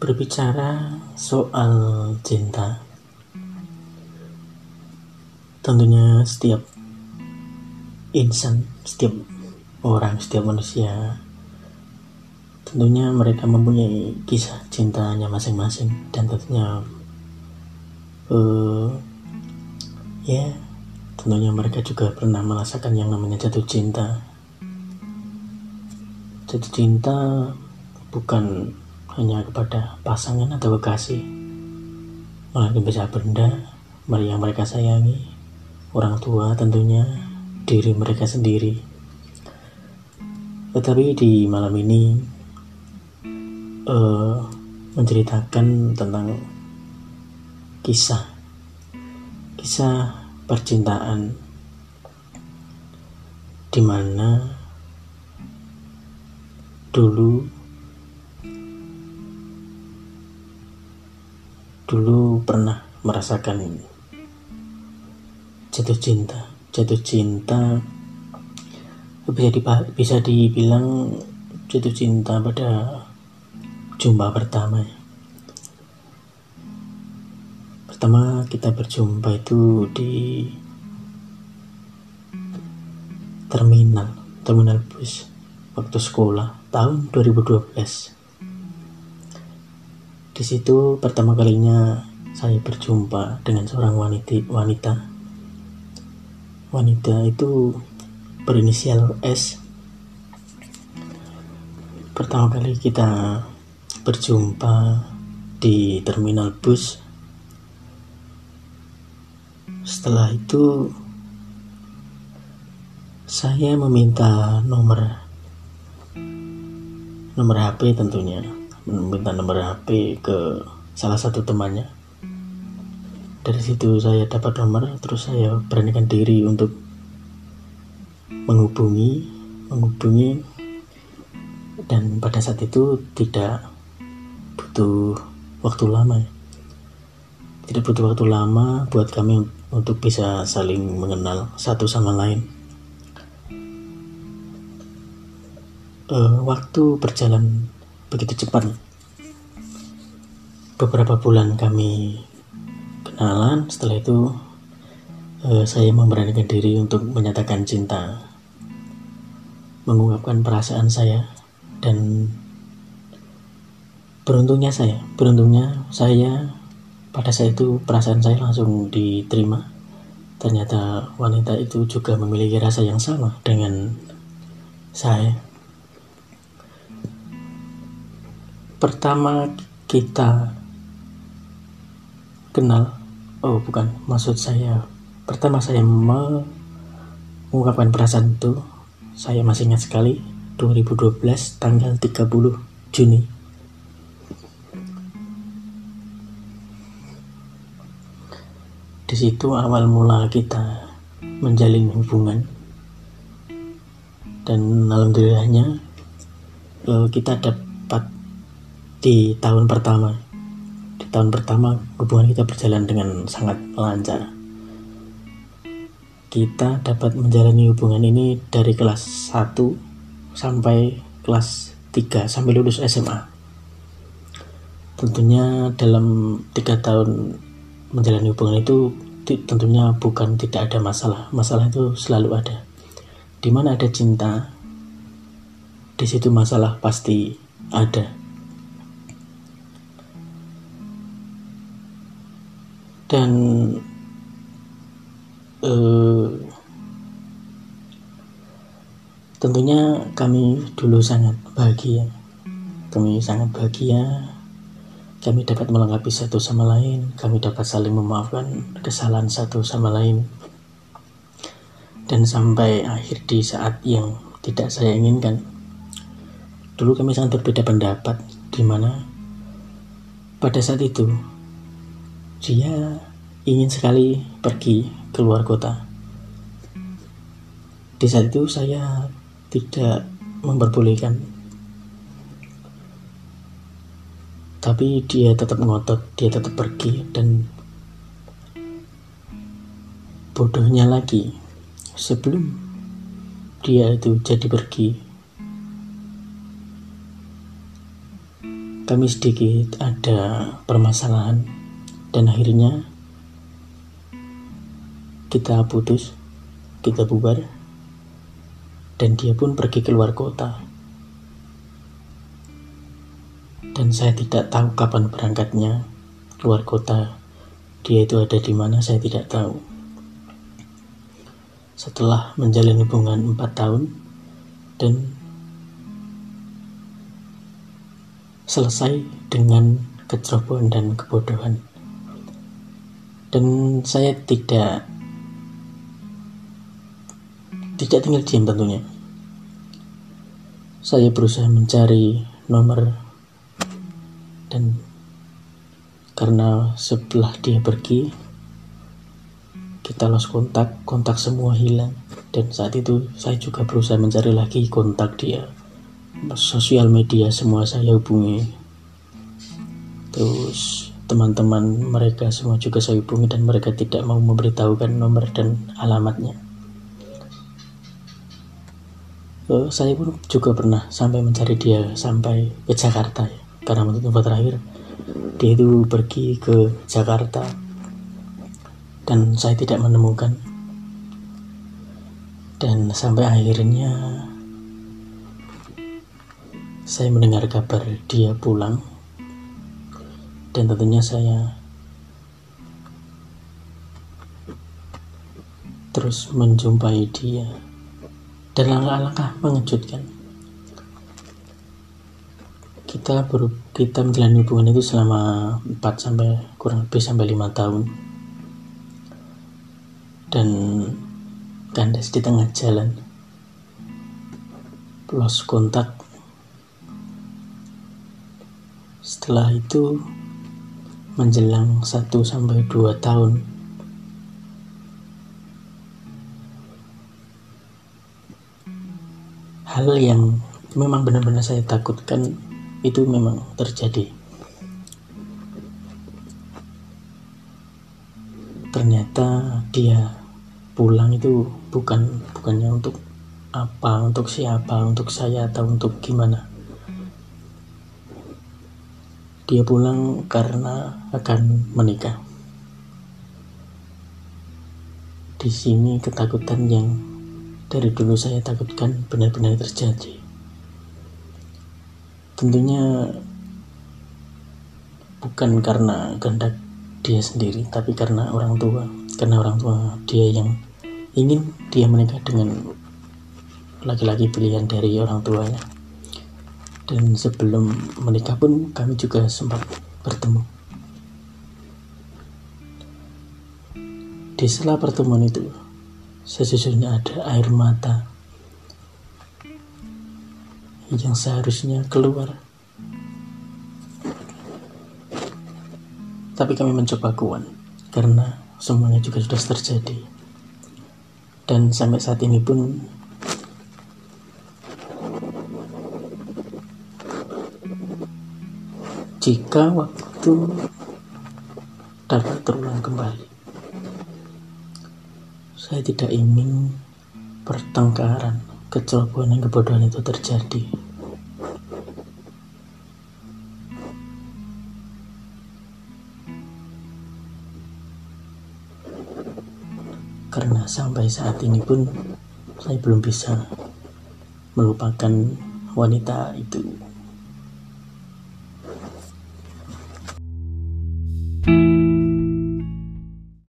Berbicara soal cinta, tentunya setiap insan, setiap orang, setiap manusia, tentunya mereka mempunyai kisah cintanya masing-masing dan tentunya uh, ya tentunya mereka juga pernah merasakan yang namanya jatuh cinta. Jatuh cinta bukan hanya kepada pasangan atau kekasih, melainkan bisa benda yang mereka sayangi, orang tua tentunya, diri mereka sendiri. Tetapi di malam ini uh, menceritakan tentang kisah kisah percintaan. Di mana dulu dulu pernah merasakan jatuh cinta jatuh cinta bisa dipa bisa dibilang jatuh cinta pada jumpa pertama pertama kita berjumpa itu di terminal terminal bus waktu sekolah tahun 2012 di situ pertama kalinya saya berjumpa dengan seorang wanita. Wanita, wanita itu berinisial S. Pertama kali kita berjumpa di terminal bus. Setelah itu saya meminta nomor nomor HP tentunya meminta nomor HP ke salah satu temannya. Dari situ saya dapat nomor terus saya beranikan diri untuk menghubungi menghubungi. Dan pada saat itu tidak butuh waktu lama ya. tidak butuh waktu lama buat kami untuk bisa saling mengenal satu sama lain. Uh, waktu berjalan begitu cepat. Beberapa bulan kami kenalan setelah itu eh, saya memberanikan diri untuk menyatakan cinta. Mengungkapkan perasaan saya dan beruntungnya saya beruntungnya saya pada saat itu perasaan saya langsung diterima. Ternyata wanita itu juga memiliki rasa yang sama dengan saya pertama kita kenal oh bukan maksud saya pertama saya mengungkapkan perasaan itu saya masih ingat sekali 2012 tanggal 30 Juni. Di situ awal mula kita menjalin hubungan. Dan alhamdulillahnya eh, kita dapat di tahun pertama. Di tahun pertama hubungan kita berjalan dengan sangat lancar. Kita dapat menjalani hubungan ini dari kelas 1 sampai kelas 3 sampai lulus SMA tentunya dalam tiga tahun menjalani hubungan itu tentunya bukan tidak ada masalah. Masalah itu selalu ada. Di mana ada cinta di situ masalah pasti ada dan uh, tentunya kami dulu sangat bahagia. Kami sangat bahagia. Kami dapat melengkapi satu sama lain. Kami dapat saling memaafkan kesalahan satu sama lain. Dan sampai akhir di saat yang tidak saya inginkan. Dulu kami sangat berbeda pendapat di mana pada saat itu dia ingin sekali pergi keluar kota. Di saat itu saya tidak memperbolehkan. Tapi dia tetap ngotot, dia tetap pergi dan bodohnya lagi sebelum dia itu jadi pergi kami sedikit ada permasalahan dan akhirnya kita putus, kita bubar, dan dia pun pergi keluar kota. Dan saya tidak tahu kapan berangkatnya keluar kota. Dia itu ada di mana saya tidak tahu. Setelah menjalin hubungan 4 tahun dan selesai dengan kecerobohan dan kebodohan. Dan saya tidak tidak tinggal diam tentunya. Saya berusaha mencari nomor dan karena setelah dia pergi kita lost kontak, kontak semua hilang. Dan saat itu saya juga berusaha mencari lagi kontak dia. Sosial media semua saya hubungi. Terus teman-teman mereka semua juga saya hubungi dan mereka tidak mau memberitahukan nomor dan alamatnya. Uh, saya pun juga pernah sampai mencari dia sampai ke Jakarta ya. karena menurut info terakhir dia itu pergi ke Jakarta dan saya tidak menemukan. Dan sampai akhirnya saya mendengar kabar dia pulang dan tentunya saya terus menjumpai dia dan langkah-langkah mengejutkan. Kita baru kita menjalani hubungan itu selama 4 sampai kurang lebih sampai 5 tahun. Dan kandas di tengah jalan. Lost kontak. Setelah itu menjelang 1 sampai 2 tahun hal yang memang benar-benar saya takutkan itu memang terjadi. Ternyata dia pulang itu bukan bukannya untuk apa, untuk siapa, untuk saya atau untuk gimana. Dia pulang karena akan menikah. Di sini ketakutan yang dari dulu saya takutkan benar-benar terjadi. Tentunya bukan karena kehendak dia sendiri, tapi karena orang tua. Karena orang tua dia yang ingin dia menikah dengan laki-laki pilihan dari orang tuanya. Dan sebelum menikah pun kami juga sempat bertemu. Di sela pertemuan itu, sejujurnya ada air mata yang seharusnya keluar. Tapi kami mencoba kuat karena semuanya juga sudah terjadi. Dan sampai saat ini pun jika waktu dapat terulang kembali saya tidak ingin pertengkaran, kecerobohan dan kebodohan itu terjadi. Karena sampai saat ini pun saya belum bisa melupakan wanita itu.